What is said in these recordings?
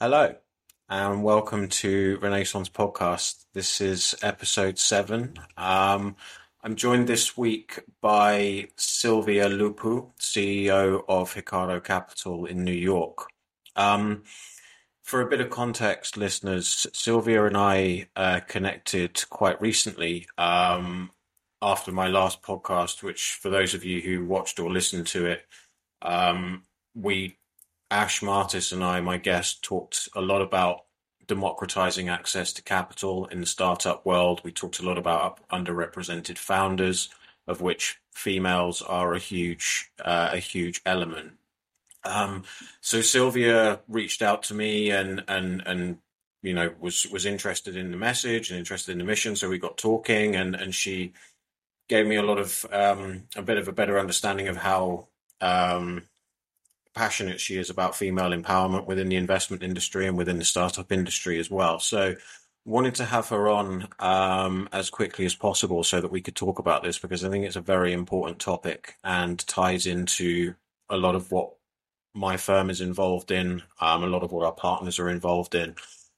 Hello, and welcome to Renaissance Podcast. This is episode seven. Um, I'm joined this week by Silvia Lupu, CEO of Hikaro Capital in New York. Um, for a bit of context, listeners, Silvia and I uh, connected quite recently um, after my last podcast, which, for those of you who watched or listened to it, um, we Ash Martis and I, my guest, talked a lot about democratizing access to capital in the startup world. We talked a lot about underrepresented founders, of which females are a huge uh, a huge element. Um, so Silvia reached out to me and and and you know was was interested in the message and interested in the mission. So we got talking, and and she gave me a lot of um, a bit of a better understanding of how um, passionate she is about female empowerment within the investment industry and within the startup industry as well. So wanted to have her on um, as quickly as possible so that we could talk about this because I think it's a very important topic and ties into a lot of what my firm is involved in, um, a lot of what our partners are involved in,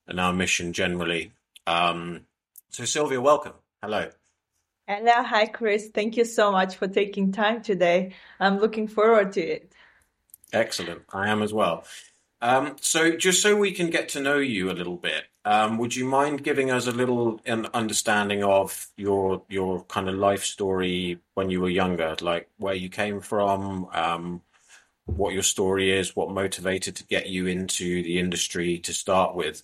and our mission generally. Um, so, Silvia, welcome. Hello. Hello. Hi, Chris. Thank you so much for taking time today. I'm looking forward to it. Excellent. I am as well. Um, so, just so we can get to know you a little bit, um, would you mind giving us a little an understanding of your your kind of life story when you were younger, like where you came from, um, what your story is, what motivated to get you into the industry to start with?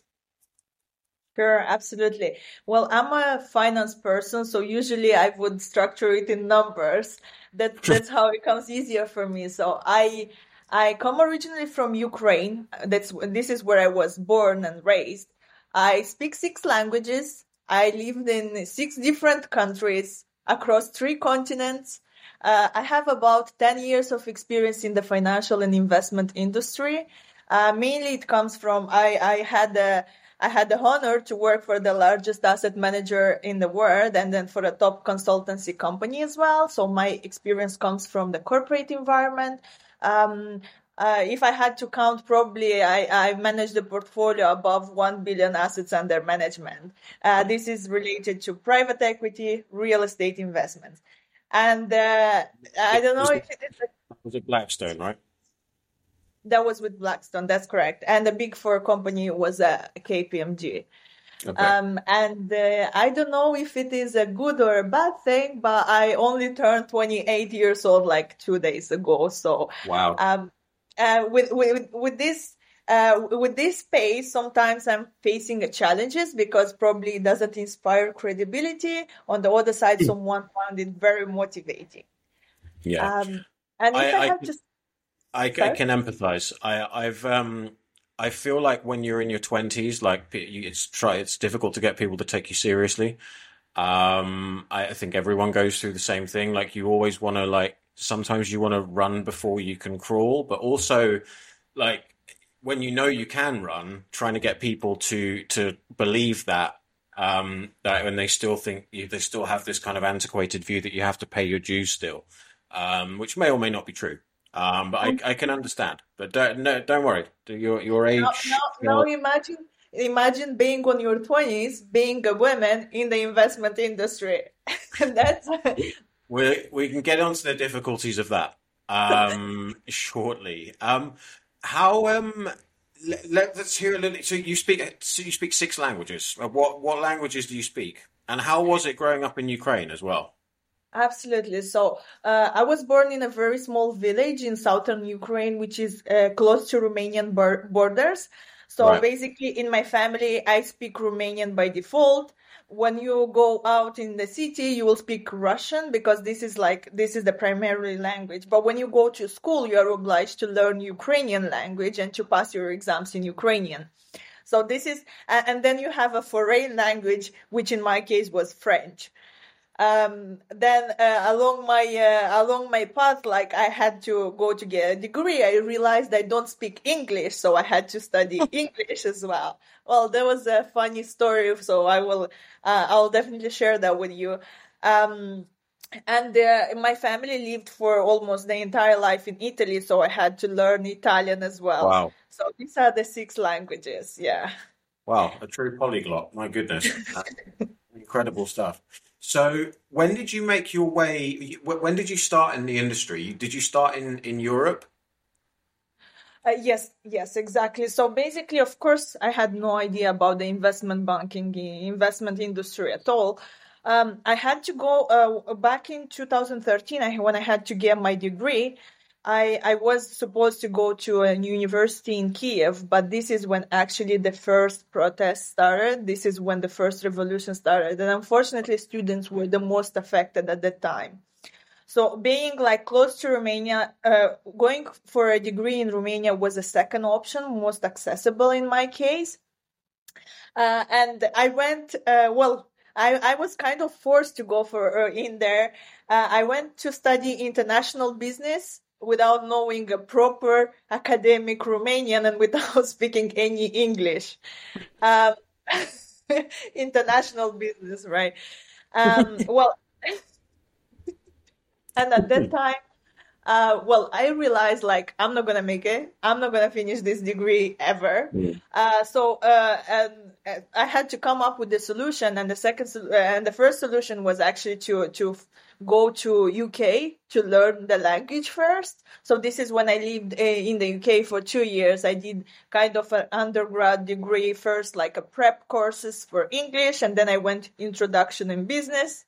Sure, absolutely. Well, I'm a finance person, so usually I would structure it in numbers. That that's how it comes easier for me. So I I come originally from Ukraine. That's this is where I was born and raised. I speak six languages. I lived in six different countries across three continents. Uh, I have about 10 years of experience in the financial and investment industry. Uh, mainly it comes from I, I had the I had the honor to work for the largest asset manager in the world and then for a top consultancy company as well. So my experience comes from the corporate environment. Um, uh, if I had to count, probably I, I manage the portfolio above 1 billion assets under management. Uh, this is related to private equity, real estate investments. And uh, I don't know if it is. A, was it Blackstone, right? That was with Blackstone, that's correct. And the big four company was uh, KPMG. Okay. Um, and uh, I don't know if it is a good or a bad thing, but I only turned 28 years old like two days ago. So, wow. Um, uh, with, with, with this, uh, with this space, sometimes I'm facing challenges because probably it doesn't inspire credibility. On the other side, mm. someone found it very motivating. Yeah. Um, and if I, I, I have I, to, I, I, can empathize. I, I've, um, I feel like when you're in your twenties, like it's try, it's difficult to get people to take you seriously. Um, I, I think everyone goes through the same thing. Like you always want to like, sometimes you want to run before you can crawl, but also like when you know you can run, trying to get people to, to believe that, um, that when they still think you, they still have this kind of antiquated view that you have to pay your dues still, um, which may or may not be true. Um, but I, I can understand. But don't no, don't worry. Your your age. Now, now, now imagine imagine being on your twenties, being a woman in the investment industry. That's we we can get onto the difficulties of that um, shortly. Um, how um, let, us hear a little. So you speak so you speak six languages. What what languages do you speak? And how was it growing up in Ukraine as well? Absolutely. So uh, I was born in a very small village in southern Ukraine, which is uh, close to Romanian bar- borders. So right. basically, in my family, I speak Romanian by default. When you go out in the city, you will speak Russian because this is like this is the primary language. But when you go to school, you are obliged to learn Ukrainian language and to pass your exams in Ukrainian. So this is, and then you have a foreign language, which in my case was French um, then uh, along my uh, along my path like i had to go to get a degree i realized i don't speak english so i had to study english as well well there was a funny story so i will uh, i'll definitely share that with you um, and uh, my family lived for almost the entire life in Italy, so I had to learn Italian as well. Wow. So these are the six languages. Yeah. Wow, a true polyglot. My goodness. Incredible stuff. So, when did you make your way? When did you start in the industry? Did you start in, in Europe? Uh, yes, yes, exactly. So basically, of course, I had no idea about the investment banking, investment industry at all. Um, I had to go uh, back in 2013 I, when I had to get my degree. I, I was supposed to go to a university in Kiev, but this is when actually the first protest started. This is when the first revolution started. And unfortunately, students were the most affected at that time. So being like close to Romania, uh, going for a degree in Romania was a second option, most accessible in my case. Uh, and I went, uh, well, I, I was kind of forced to go for uh, in there. Uh, I went to study international business without knowing a proper academic Romanian and without speaking any English. Um, international business, right? Um, well, and at that time, uh, well, I realized like I'm not gonna make it. I'm not gonna finish this degree ever. Mm. Uh, so uh, and, and, I had to come up with the solution. And the second and the first solution was actually to to go to UK to learn the language first. So this is when I lived uh, in the UK for two years. I did kind of an undergrad degree first, like a prep courses for English, and then I went introduction in business.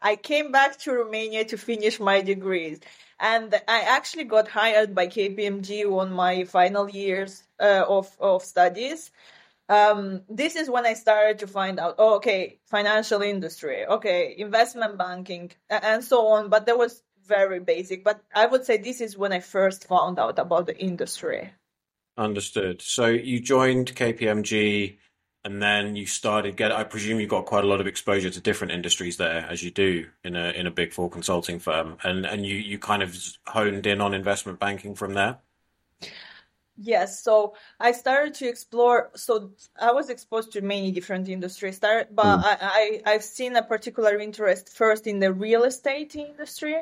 I came back to Romania to finish my degrees. And I actually got hired by KPMG on my final years uh, of, of studies. Um, this is when I started to find out, oh, okay, financial industry, okay, investment banking, and so on. But that was very basic. But I would say this is when I first found out about the industry. Understood. So you joined KPMG and then you started get i presume you got quite a lot of exposure to different industries there as you do in a in a big four consulting firm and and you you kind of honed in on investment banking from there yes so i started to explore so i was exposed to many different industries start but mm. I, I i've seen a particular interest first in the real estate industry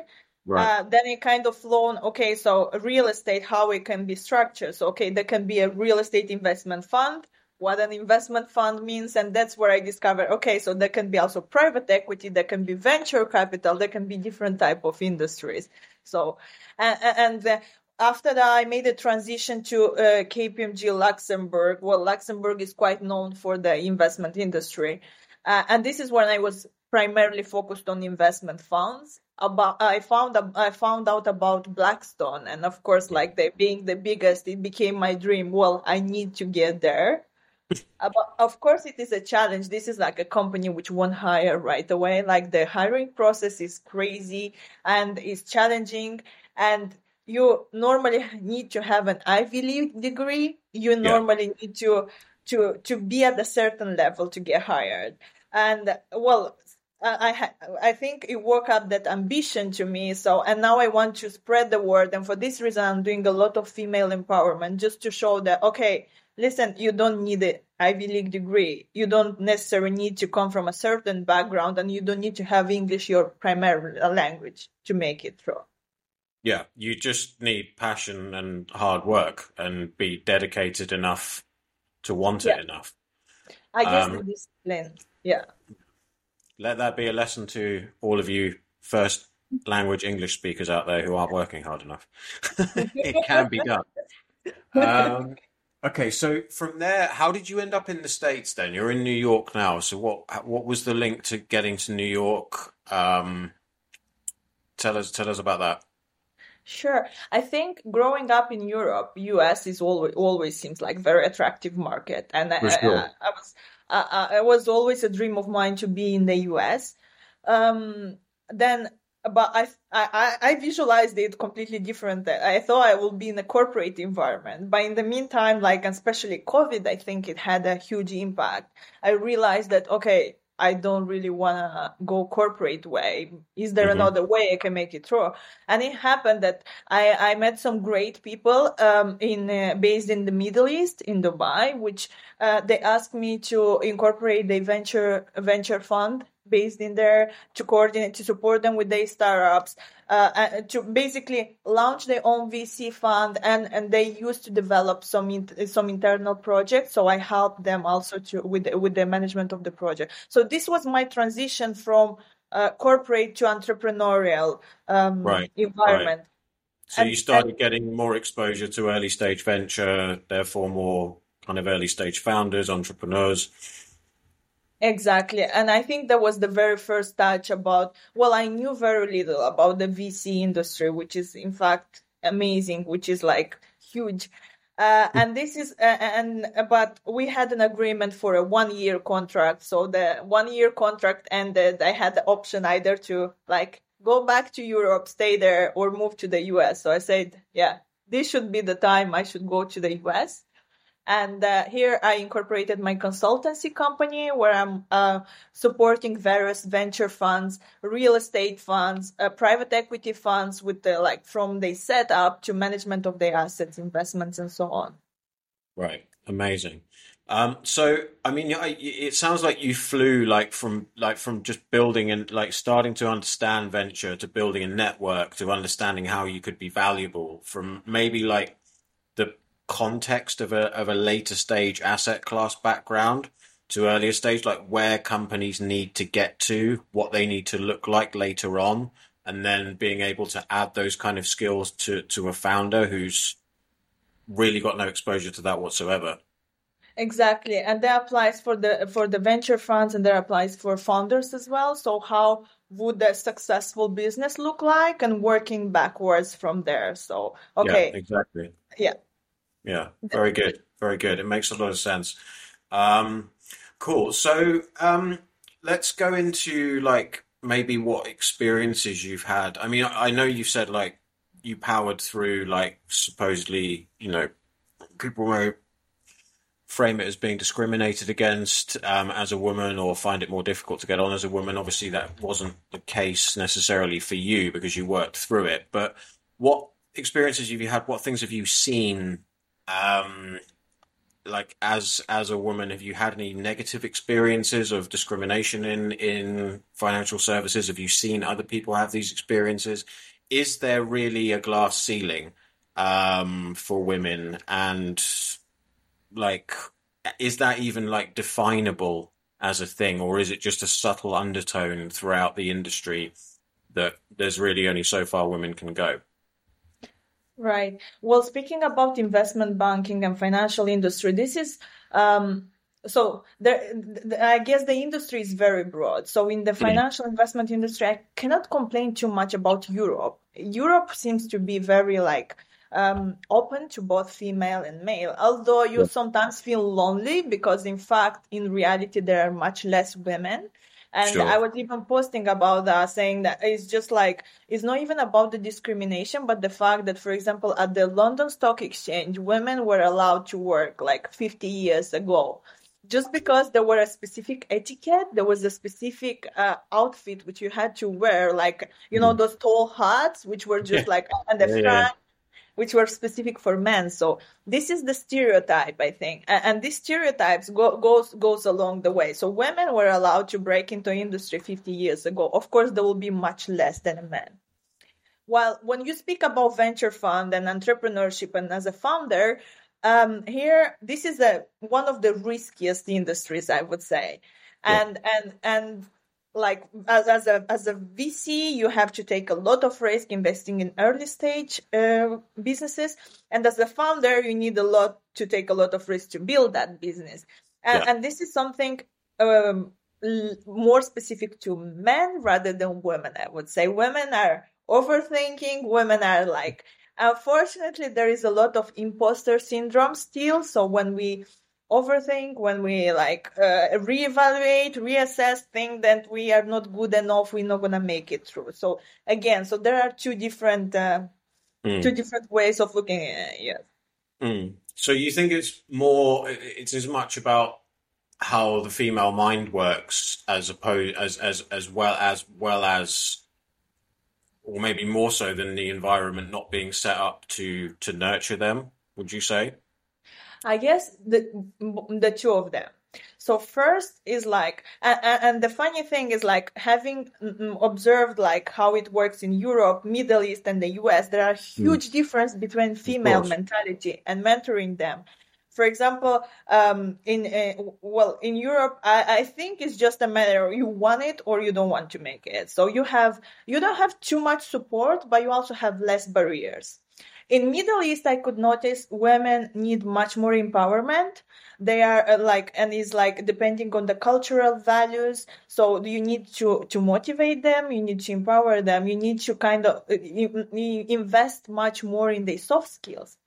Right. Uh, then it kind of flown, okay, so real estate, how it can be structured. So, okay, there can be a real estate investment fund what an investment fund means and that's where i discovered okay so there can be also private equity there can be venture capital there can be different type of industries so and, and uh, after that i made a transition to uh, kpmg luxembourg well luxembourg is quite known for the investment industry uh, and this is when i was primarily focused on investment funds about i found i found out about blackstone and of course like they being the biggest it became my dream well i need to get there but of course, it is a challenge. This is like a company which won't hire right away. Like the hiring process is crazy and is challenging. And you normally need to have an Ivy League degree. You normally yeah. need to to to be at a certain level to get hired. And well, I I think it woke up that ambition to me. So and now I want to spread the word. And for this reason, I'm doing a lot of female empowerment just to show that okay listen, you don't need an Ivy League degree. You don't necessarily need to come from a certain background and you don't need to have English your primary language to make it through. Yeah, you just need passion and hard work and be dedicated enough to want yeah. it enough. I guess um, the discipline. Yeah. Let that be a lesson to all of you first language English speakers out there who aren't working hard enough. it can be done. Um, Okay, so from there, how did you end up in the states? Then you're in New York now. So what what was the link to getting to New York? Um, tell us tell us about that. Sure. I think growing up in Europe, US is always always seems like very attractive market, and I, sure. I, I, was I, I, was always a dream of mine to be in the US. Um, then but I, I I visualized it completely different. I thought I will be in a corporate environment, but in the meantime, like especially COVID, I think it had a huge impact. I realized that okay, I don't really want to go corporate way. Is there mm-hmm. another way I can make it through? And it happened that I, I met some great people um, in uh, based in the Middle East in Dubai, which uh, they asked me to incorporate the venture venture fund based in there to coordinate, to support them with their startups, uh, to basically launch their own VC fund, and and they used to develop some in, some internal projects. So I helped them also to with with the management of the project. So this was my transition from uh, corporate to entrepreneurial um, right, environment. Right. So and, you started and, getting more exposure to early stage venture, therefore more kind of early stage founders, entrepreneurs. Exactly. And I think that was the very first touch about, well, I knew very little about the VC industry, which is in fact amazing, which is like huge. Uh, and this is, uh, and, but we had an agreement for a one year contract. So the one year contract ended. I had the option either to like go back to Europe, stay there, or move to the US. So I said, yeah, this should be the time I should go to the US. And uh, here I incorporated my consultancy company where I'm uh, supporting various venture funds, real estate funds, uh, private equity funds with the like from the setup to management of their assets, investments, and so on. Right. Amazing. Um, so, I mean, it sounds like you flew like from like from just building and like starting to understand venture to building a network to understanding how you could be valuable from maybe like context of a of a later stage asset class background to earlier stage, like where companies need to get to, what they need to look like later on, and then being able to add those kind of skills to to a founder who's really got no exposure to that whatsoever. Exactly, and that applies for the for the venture funds, and that applies for founders as well. So, how would a successful business look like, and working backwards from there? So, okay, yeah, exactly, yeah, yeah, very good, very good. It makes a lot of sense. Um, cool. So, um, let's go into like maybe what experiences you've had. I mean, I know you said like you powered through like supposedly, you know, people may frame it as being discriminated against um, as a woman or find it more difficult to get on as a woman. Obviously, that wasn't the case necessarily for you because you worked through it. But what experiences have you had? What things have you seen? Um, like as as a woman, have you had any negative experiences of discrimination in in financial services? Have you seen other people have these experiences? Is there really a glass ceiling um, for women? And like is that even like definable as a thing or is it just a subtle undertone throughout the industry that there's really only so far women can go right well speaking about investment banking and financial industry this is um, so there, I guess the industry is very broad. So in the mm-hmm. financial investment industry, I cannot complain too much about Europe. Europe seems to be very like um, open to both female and male. Although you sometimes feel lonely because, in fact, in reality, there are much less women. And sure. I was even posting about that, saying that it's just like, it's not even about the discrimination, but the fact that, for example, at the London Stock Exchange, women were allowed to work like 50 years ago. Just because there were a specific etiquette, there was a specific uh, outfit which you had to wear, like, you know, mm. those tall hats, which were just yeah. like on the yeah, front. Which were specific for men. So this is the stereotype, I think, and, and these stereotypes go, goes goes along the way. So women were allowed to break into industry 50 years ago. Of course, there will be much less than men. While when you speak about venture fund and entrepreneurship, and as a founder, um, here this is a one of the riskiest industries, I would say, and yeah. and and like as, as a as a VC, you have to take a lot of risk investing in early stage uh, businesses, and as a founder, you need a lot to take a lot of risk to build that business. And, yeah. and this is something um, more specific to men rather than women. I would say women are overthinking. Women are like unfortunately there is a lot of imposter syndrome still. So when we overthink, when we like uh, reevaluate, reassess, think that we are not good enough, we're not gonna make it through. So again, so there are two different uh, mm. two different ways of looking at it. Yes. Mm. So you think it's more? It's as much about how the female mind works as opposed as as as well as well as or maybe more so than the environment not being set up to to nurture them would you say I guess the the two of them. So first is like, and, and the funny thing is like having observed like how it works in Europe, Middle East, and the US, there are hmm. huge mm. difference between female mentality and mentoring them. For example, um, in uh, well in Europe, I, I think it's just a matter you want it or you don't want to make it. So you have you don't have too much support, but you also have less barriers. In Middle East, I could notice women need much more empowerment. They are uh, like, and is like depending on the cultural values. So you need to to motivate them. You need to empower them. You need to kind of uh, invest much more in their soft skills.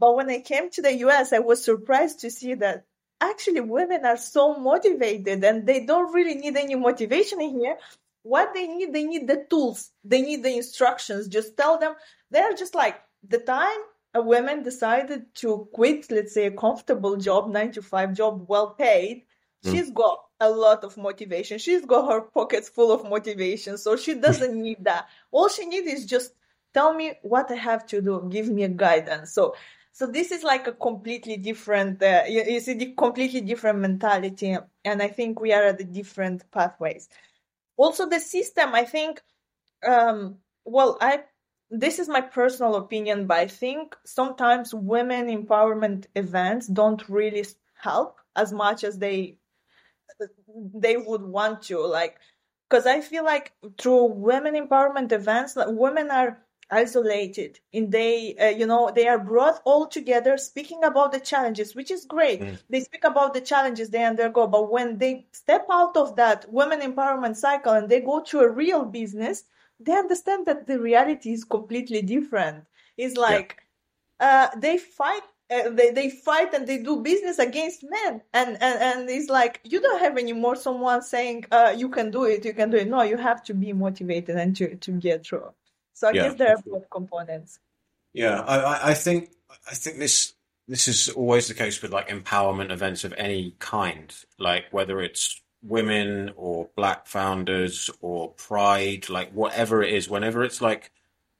But when I came to the US, I was surprised to see that actually women are so motivated and they don't really need any motivation in here. What they need, they need the tools, they need the instructions. Just tell them they're just like the time a woman decided to quit, let's say, a comfortable job, nine to five job, well paid, mm. she's got a lot of motivation. She's got her pockets full of motivation, so she doesn't need that. All she needs is just tell me what I have to do, give me a guidance. So so this is like a completely different, uh, it's a completely different mentality. And I think we are at the different pathways. Also the system, I think, um, well, I, this is my personal opinion, but I think sometimes women empowerment events don't really help as much as they, they would want to like, because I feel like through women empowerment events, like women are isolated and they uh, you know they are brought all together speaking about the challenges which is great mm. they speak about the challenges they undergo but when they step out of that women empowerment cycle and they go to a real business they understand that the reality is completely different it's like yeah. uh, they fight uh, they, they fight and they do business against men and, and and it's like you don't have anymore someone saying uh, you can do it you can do it no you have to be motivated and to, to get through so I yeah. guess there are both components. Yeah, I, I think I think this this is always the case with like empowerment events of any kind, like whether it's women or black founders or pride, like whatever it is, whenever it's like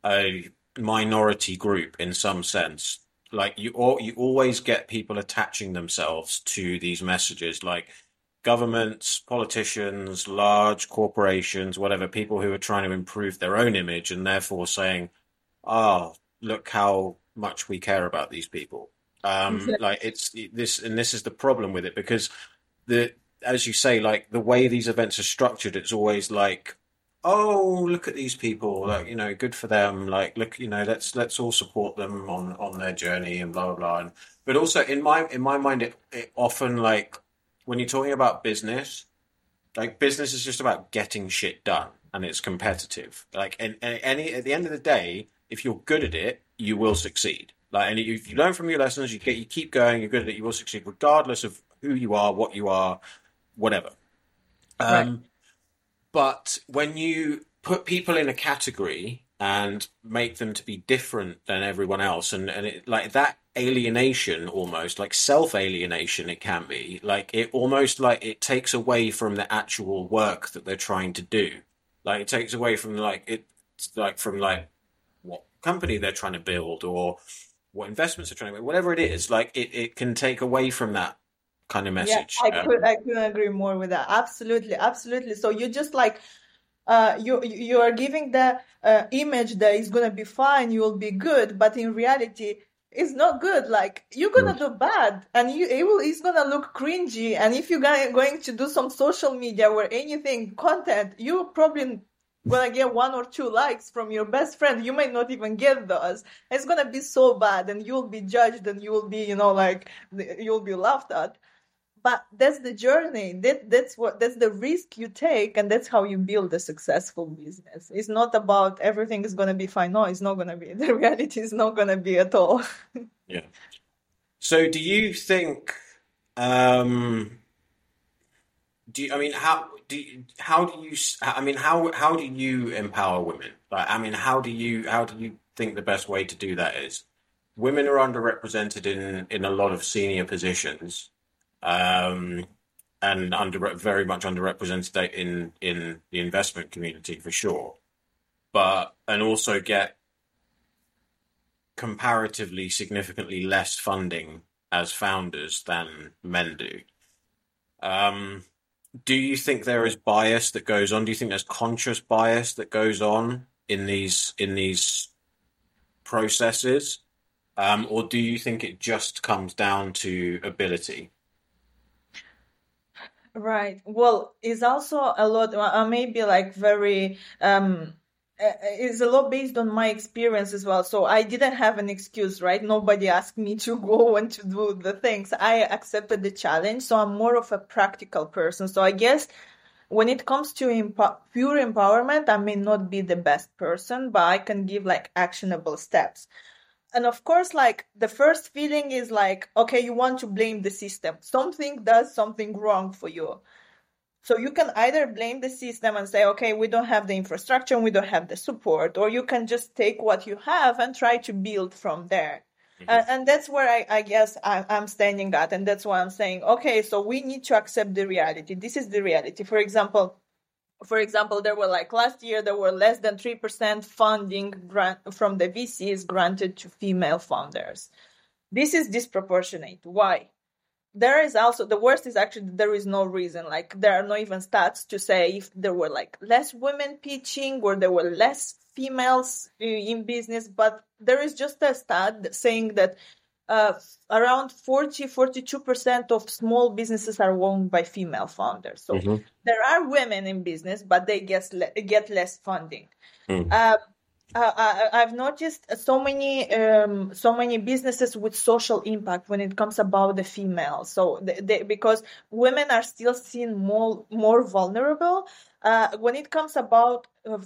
a minority group in some sense, like you all, you always get people attaching themselves to these messages, like governments, politicians, large corporations, whatever, people who are trying to improve their own image and therefore saying, ah, oh, look how much we care about these people. Um, like it's this, and this is the problem with it because the, as you say, like the way these events are structured, it's always like, oh, look at these people, hmm. like you know, good for them. Like, look, you know, let's let's all support them on on their journey and blah blah blah. And, but also in my in my mind, it, it often like when you're talking about business, like business is just about getting shit done and it's competitive. Like, and, and any at the end of the day, if you're good at it, you will succeed. Like, and if you learn from your lessons, you get you keep going, you're good at it, you will succeed, regardless of who you are, what you are, whatever. Um, right. But when you put people in a category and make them to be different than everyone else, and and it, like that alienation almost like self alienation it can be like it almost like it takes away from the actual work that they're trying to do like it takes away from like it like from like what company they're trying to build or what investments they're trying to make whatever it is like it, it can take away from that kind of message yeah, i could i couldn't agree more with that absolutely absolutely so you just like uh, you you are giving the uh, image that is going to be fine, you will be good, but in reality, it's not good. Like you're gonna do bad, and you it will, it's gonna look cringy. And if you're gonna, going to do some social media or anything content, you're probably gonna get one or two likes from your best friend. You might not even get those. It's gonna be so bad, and you'll be judged, and you will be, you know, like you'll be laughed at but that's the journey. That that's what that's the risk you take and that's how you build a successful business. It's not about everything is going to be fine. No it's not going to be. The reality is not going to be at all. Yeah. So do you think um do you, i mean how do you, how do you i mean how how do you empower women? Like i mean how do you how do you think the best way to do that is? Women are underrepresented in in a lot of senior positions um, and under very much underrepresented in in the investment community for sure, but and also get comparatively significantly less funding as founders than men do. Um, do you think there is bias that goes on? Do you think there's conscious bias that goes on in these in these processes, um, or do you think it just comes down to ability? Right. Well, it's also a lot, uh, maybe like very, um, uh, it's a lot based on my experience as well. So I didn't have an excuse, right? Nobody asked me to go and to do the things. I accepted the challenge. So I'm more of a practical person. So I guess when it comes to pure empowerment, I may not be the best person, but I can give like actionable steps. And of course, like the first feeling is like, okay, you want to blame the system. Something does something wrong for you. So you can either blame the system and say, okay, we don't have the infrastructure we don't have the support, or you can just take what you have and try to build from there. Mm-hmm. And, and, that's where I, I guess I, I'm standing at. And that's why I'm saying, okay, so we need to accept the reality. This is the reality. For example, for example, there were like last year, there were less than 3% funding grant from the VCs granted to female founders. This is disproportionate. Why? there is also the worst is actually there is no reason like there are no even stats to say if there were like less women pitching or there were less females uh, in business but there is just a stat saying that uh, around 40 42% of small businesses are owned by female founders so mm-hmm. there are women in business but they get, get less funding mm. uh, uh, I, have noticed so many um, so many businesses with social impact when it comes about the female. So they, they, because women are still seen more more vulnerable uh, when it comes about uh,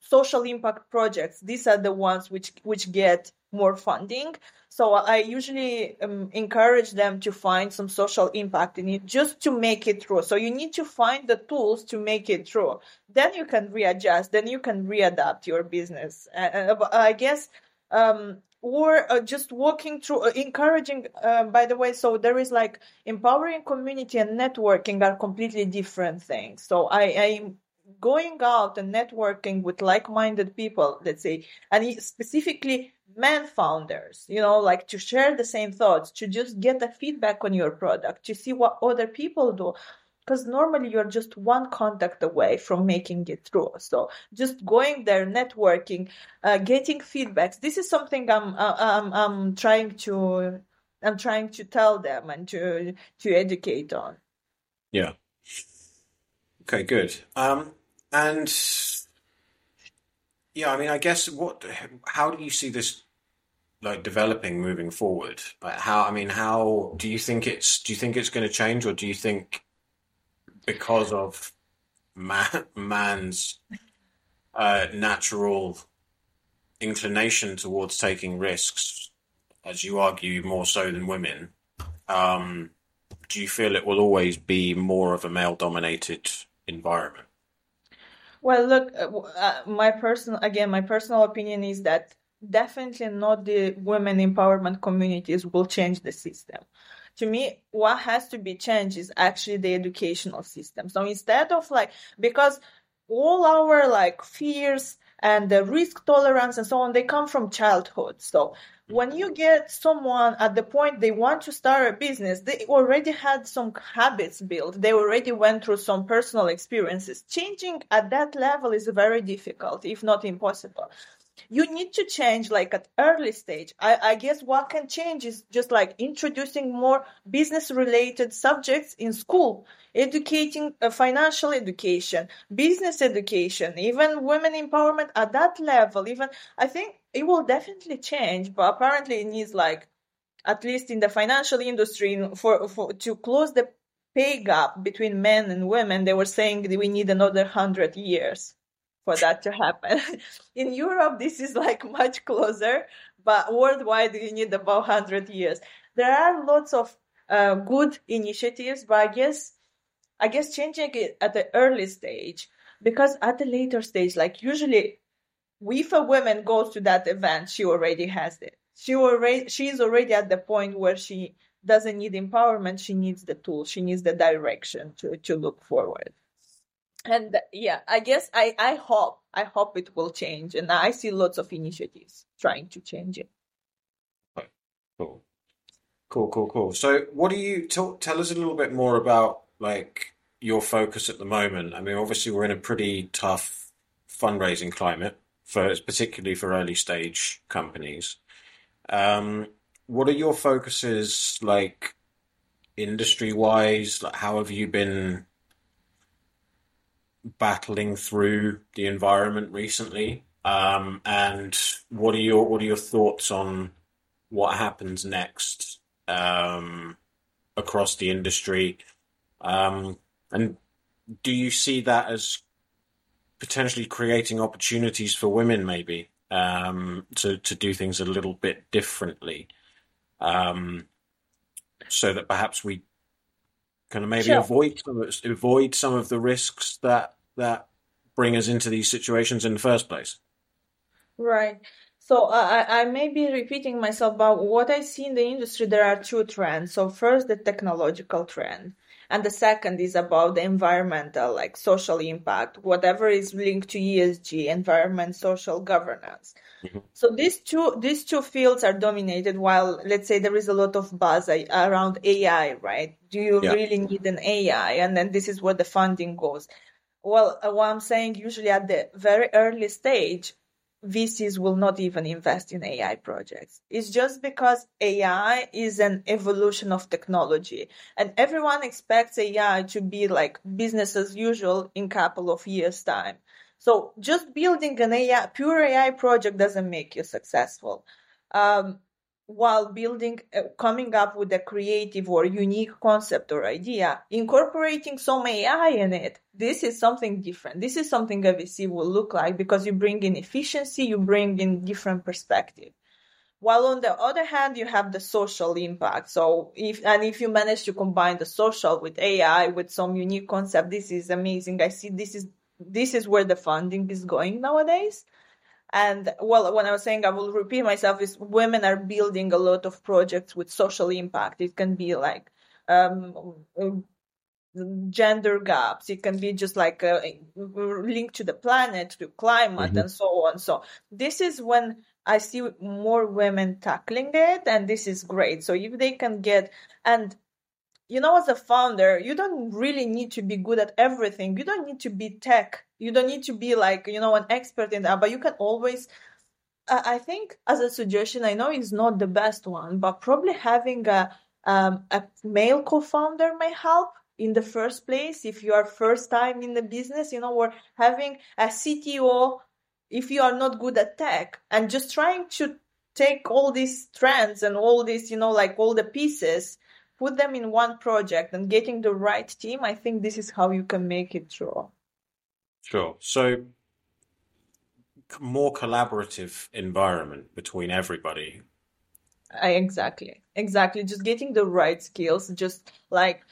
social impact projects. These are the ones which which get more funding. So I usually um, encourage them to find some social impact in it just to make it through. So you need to find the tools to make it through. Then you can readjust. Then you can readapt your business. Uh, I guess um, or uh, just walking through uh, encouraging uh, by the way so there is like empowering community and networking are completely different things so i am going out and networking with like-minded people let's say and specifically men founders you know like to share the same thoughts to just get the feedback on your product to see what other people do. Because normally you're just one contact away from making it through. So just going there networking uh, getting feedbacks. This is something i'm uh, i'm, I'm trying to i'm trying to tell them and to to educate on. Yeah. Okay good. Um and yeah, I mean, I guess what, how do you see this like developing moving forward? Like how, I mean, how do you think it's, do you think it's going to change or do you think because of man, man's uh, natural inclination towards taking risks, as you argue more so than women, um, do you feel it will always be more of a male dominated environment? Well, look, uh, uh, my personal again, my personal opinion is that definitely not the women empowerment communities will change the system. To me, what has to be changed is actually the educational system. So instead of like, because all our like fears and the risk tolerance and so on, they come from childhood. So when you get someone at the point they want to start a business, they already had some habits built. They already went through some personal experiences. Changing at that level is very difficult, if not impossible you need to change like at early stage. I, I, guess what can change is just like introducing more business related subjects in school. Educating uh, financial education business education even women empowerment at that level even i think it will definitely change but apparently it needs like at least in the financial industry for, for to close the pay gap between men and women they were saying that we need another 100 years for that to happen. In Europe, this is like much closer, but worldwide, you need about 100 years. There are lots of uh, good initiatives, but I guess, I guess changing it at the early stage, because at the later stage, like usually, if a woman goes to that event, she already has it. She already, she's already at the point where she doesn't need empowerment. She needs the tool. She needs the direction to, to look forward and yeah i guess i i hope i hope it will change and i see lots of initiatives trying to change it cool cool cool cool so what do you tell, tell us a little bit more about like your focus at the moment? I mean, obviously we're in a pretty tough fundraising climate for particularly for early stage companies. Um, what are your focuses like industry wise? Like how have you been battling through the environment recently? Um, and what are your what are your thoughts on what happens next um, across the industry? Um, and do you see that as potentially creating opportunities for women, maybe um, to to do things a little bit differently, um, so that perhaps we kind of maybe sure. avoid some of, avoid some of the risks that that bring us into these situations in the first place. Right. So I, I may be repeating myself, but what I see in the industry, there are two trends. So first, the technological trend. And the second is about the environmental, like social impact, whatever is linked to ESG, environment, social governance. Mm-hmm. So these two these two fields are dominated. While let's say there is a lot of buzz around AI, right? Do you yeah. really need an AI? And then this is where the funding goes. Well, uh, what I'm saying, usually at the very early stage, VCs will not even invest in AI projects. It's just because AI is an evolution of technology and everyone expects AI to be like business as usual in a couple of years time. So just building an AI, pure AI project doesn't make you successful. Um, while building, uh, coming up with a creative or unique concept or idea, incorporating some AI in it, this is something different. This is something a VC will look like because you bring in efficiency, you bring in different perspective. While on the other hand, you have the social impact. So if, and if you manage to combine the social with AI with some unique concept, this is amazing. I see this is, this is where the funding is going nowadays. And well, when I was saying I will repeat myself, is women are building a lot of projects with social impact. It can be like um, gender gaps. It can be just like a, a link to the planet, to climate, mm-hmm. and so on. So this is when I see more women tackling it, and this is great. So if they can get and you know, as a founder, you don't really need to be good at everything. You don't need to be tech. You don't need to be like, you know, an expert in that, but you can always, I think as a suggestion, I know it's not the best one, but probably having a, um, a male co-founder may help in the first place if you are first time in the business, you know, or having a CTO if you are not good at tech and just trying to take all these trends and all these, you know, like all the pieces put them in one project and getting the right team, I think this is how you can make it draw. Sure. So more collaborative environment between everybody. I, exactly. Exactly. Just getting the right skills, just like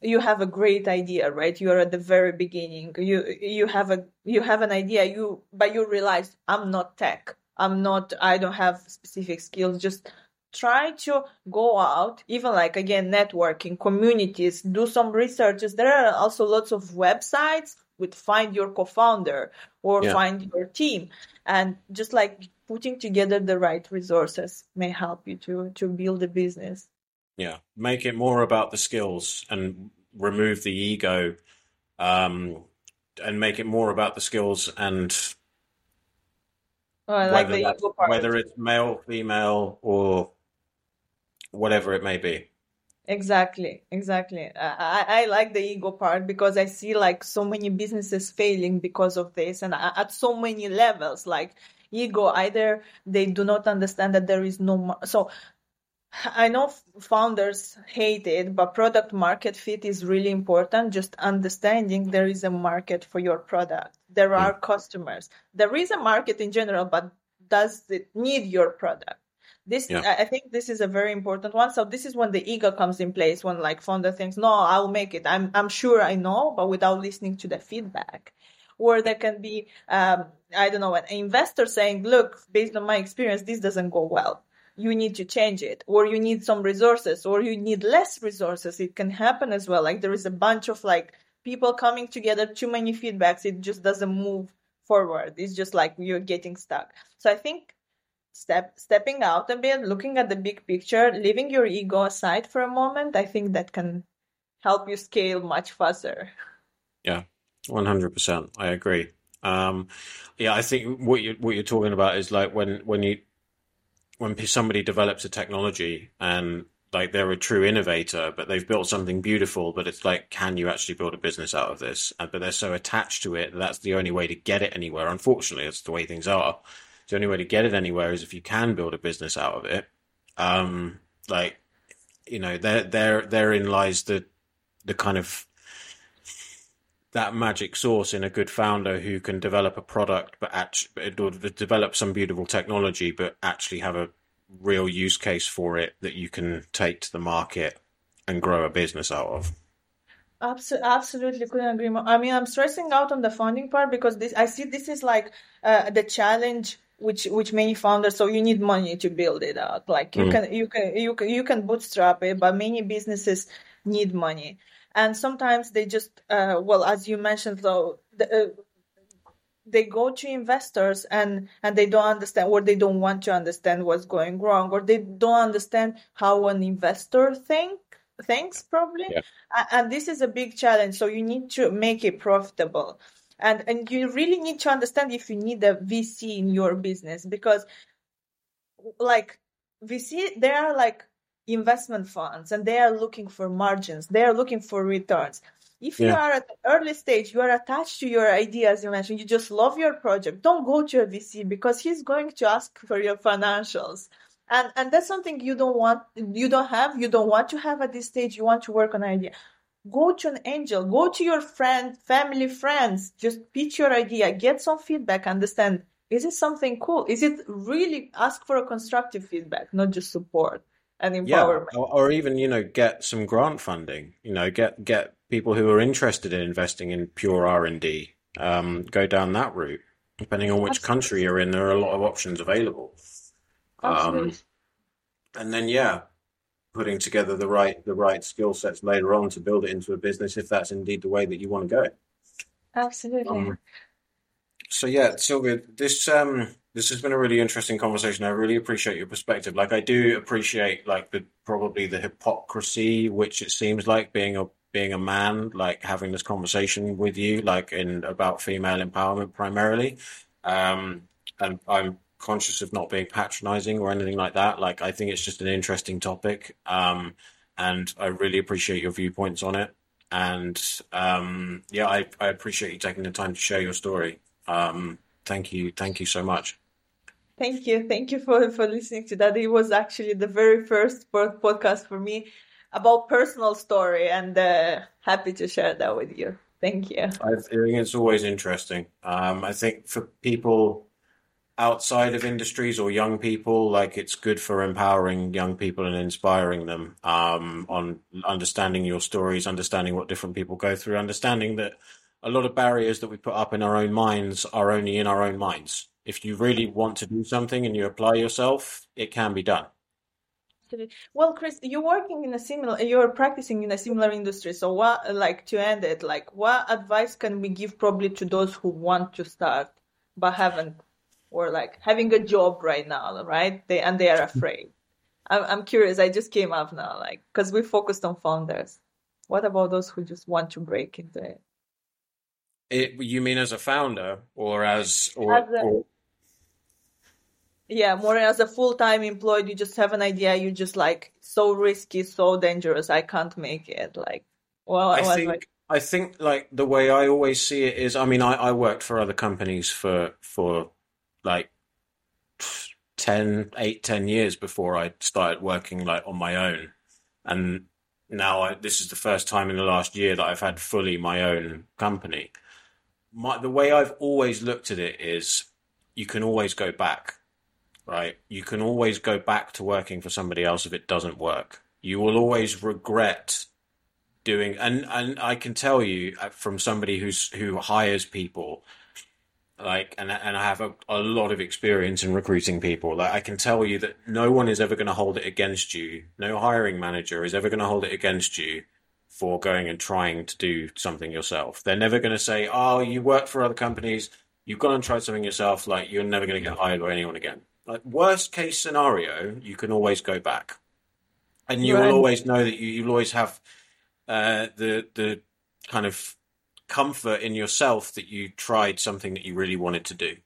you have a great idea, right? You are at the very beginning. You you have a you have an idea, you but you realize I'm not tech. I'm not I don't have specific skills. Just try to go out, even like again, networking, communities, do some researches. There are also lots of websites with find your co-founder or yeah. find your team. And just like putting together the right resources may help you to, to build a business. Yeah. Make it more about the skills and remove the ego, um, and make it more about the skills and Oh, like whether, that, whether it's male, female, or whatever it may be. Exactly, exactly. I, I like the ego part because I see like so many businesses failing because of this and at so many levels, like ego, either they do not understand that there is no, so I know founders hate it, but product market fit is really important. Just understanding there is a market for your product. There are mm. customers. There is a market in general, but does it need your product? This yeah. i think this is a very important one. So this is when the ego comes in place when like founder thinks no i'll make it. I'm i'm sure i know but without listening to the feedback. Or there can be um, i don't know an investor saying look based on my experience this doesn't go well. You need to change it. Or you need some resources. Or you need less resources. It can happen as well. Like there is a bunch of like people coming together too many feedbacks. It just doesn't move forward. It's just like you're getting stuck. So i think step stepping out a bit, looking at the big picture, leaving your ego aside for a moment, I think that can help you scale much faster. Yeah, one hundred percent. I agree. Um, yeah, I think what you what you're talking about is like when when you when somebody develops a technology and like they're a true innovator, but they've built something beautiful, but it's like, can you actually build a business out of this? But they're so attached to it that's the only way to get it anywhere. Unfortunately, that's the way things are. The only way to get it anywhere is if you can build a business out of it. Um, like, you know, there, there, therein lies the, the kind of that magic source in a good founder who can develop a product, but actually develop some beautiful technology, but actually have a real use case for it that you can take to the market and grow a business out of. Absolutely, couldn't agree more. I mean, I'm stressing out on the funding part because this I see this is like uh, the challenge which which many founders. So you need money to build it out. Like you mm. can you can you can you can bootstrap it, but many businesses need money, and sometimes they just uh, well, as you mentioned, though. The, uh, they go to investors and and they don't understand or they don't want to understand what's going wrong or they don't understand how an investor think thinks probably yeah. and this is a big challenge so you need to make it profitable and and you really need to understand if you need a vc in your business because like vc they are like investment funds and they are looking for margins they are looking for returns if yeah. you are at the early stage, you are attached to your idea, as you mentioned, you just love your project. Don't go to a VC because he's going to ask for your financials. And and that's something you don't want you don't have, you don't want to have at this stage. You want to work on an idea. Go to an angel, go to your friend, family, friends, just pitch your idea, get some feedback, understand is it something cool? Is it really ask for a constructive feedback, not just support and empowerment? Yeah, or, or even you know get some grant funding. You know, get get people who are interested in investing in pure R and D um, go down that route. Depending on which Absolutely. country you're in, there are a lot of options available. Um, and then, yeah, putting together the right the right skill sets later on to build it into a business if that's indeed the way that you want to go. Absolutely. Um, so yeah, Silvia, this um this has been a really interesting conversation. I really appreciate your perspective. Like I do appreciate like the probably the hypocrisy which it seems like being a being a man, like having this conversation with you, like in about female empowerment primarily. Um, and I'm conscious of not being patronizing or anything like that. Like, I think it's just an interesting topic. Um, and I really appreciate your viewpoints on it. And um, yeah, I, I appreciate you taking the time to share your story. Um, thank you. Thank you so much. Thank you. Thank you for, for listening to that. It was actually the very first podcast for me about personal story and uh, happy to share that with you. Thank you. I think it's always interesting. Um, I think for people outside of industries or young people, like it's good for empowering young people and inspiring them um, on understanding your stories, understanding what different people go through, understanding that a lot of barriers that we put up in our own minds are only in our own minds. If you really want to do something and you apply yourself, it can be done. Well, Chris, you're working in a similar, you're practicing in a similar industry. So, what, like, to end it, like, what advice can we give probably to those who want to start but haven't, or like having a job right now, right? They and they are mm-hmm. afraid. I'm I'm curious. I just came up now, like, because we focused on founders. What about those who just want to break into it? It, you mean as a founder or as or, as a, or yeah, more as a full time employed, you just have an idea. You just like so risky, so dangerous. I can't make it. Like, well, I, think like... I think like the way I always see it is. I mean, I, I worked for other companies for for like 10, 8, 10 years before I started working like on my own, and now I, this is the first time in the last year that I've had fully my own company. My, the way I've always looked at it is, you can always go back right? You can always go back to working for somebody else if it doesn't work. You will always regret doing, and and I can tell you uh, from somebody who's who hires people, like, and and I have a, a lot of experience in recruiting people. Like, I can tell you that no one is ever going to hold it against you. No hiring manager is ever going to hold it against you for going and trying to do something yourself. They're never going to say, "Oh, you work for other companies." You've gone and tried something yourself. Like you're never going to get hired by anyone again like worst case scenario, you can always go back, and you right. will always know that you, you'll always have uh, the the kind of comfort in yourself that you tried something that you really wanted to do.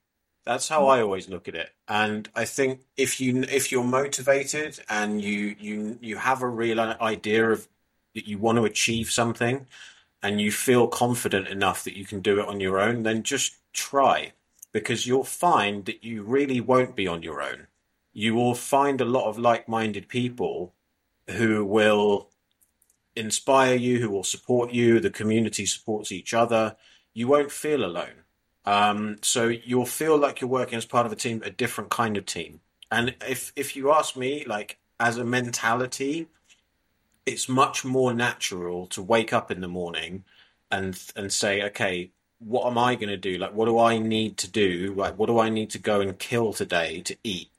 That's how mm-hmm. I always look at it. And I think if you if you're motivated and you you you have a real idea of that you want to achieve something and you feel confident enough that you can do it on your own, then just try because you'll find that you really won't be on your own. You will find a lot of like-minded people who will inspire you, who will support you. The community supports each other. You won't feel alone. Um, so you'll feel like you're working as part of a team, a different kind of team. And if if you ask me, like as a mentality, it's much more natural to wake up in the morning and and say, okay, what am I going to do? Like, what do I need to do? Like, what do I need to go and kill today to eat?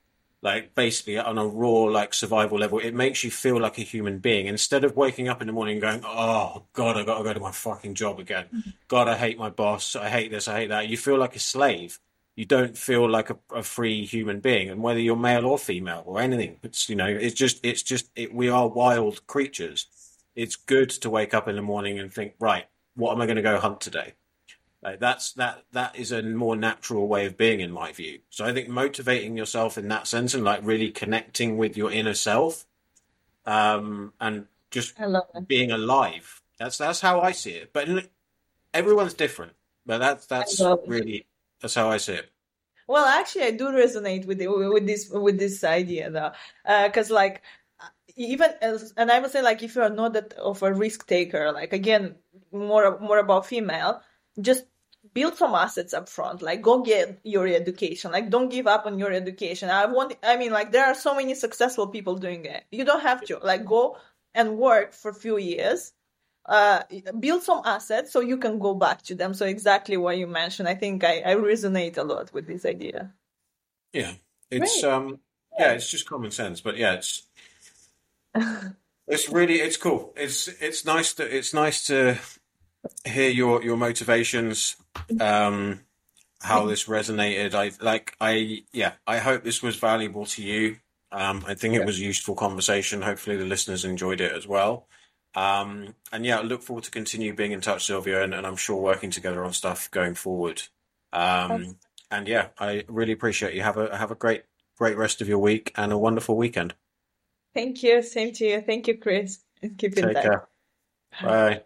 Like basically on a raw like survival level it makes you feel like a human being. Instead of waking up in the morning and going oh god i gotta go to my fucking job again. Mm-hmm. god i hate my boss. I hate this. I hate that. You feel like a slave. You don't feel like a, a free human being. And whether you're male or female or anything it's you know it's just it's just it, we are wild creatures. It's good to wake up in the morning and think right what am i going to go hunt today like that's that that is a more natural way of being in my view. So I think motivating yourself in that sense and like really connecting with your inner self, um, and just being alive. That's that's how I see it. But everyone's different. But that's that's really that's how I see it. Well, actually, I do resonate with the, with this with this idea though, because uh, like even as, and I would say like if you are not that of a risk taker, like again more more about female, just build some assets up front like go get your education. Like don't give up on your education. I want i mean like there are so many successful people doing it. You don't have to. Like go and work for a few years uh, build some assets so you can go back to them. So exactly what you mentioned i think i, I resonate a lot with this idea. Yeah. It's um yeah it's just common sense but yeah it's it's really it's cool. It's it's nice to it's nice to hear your your motivations, um, how this resonated. I like I yeah. I hope this was valuable to you. Um, I think it was a useful conversation. Hopefully, the listeners enjoyed it as well. Um, and yeah, I look forward to continue being in touch, Silvia, and, and I'm sure working together on stuff going forward. Um, and yeah, I really appreciate you. Have a have a great great rest of your week and a wonderful weekend. Thank you. Same to you. Thank you, Chris. Keep in Take touch. Care. Bye.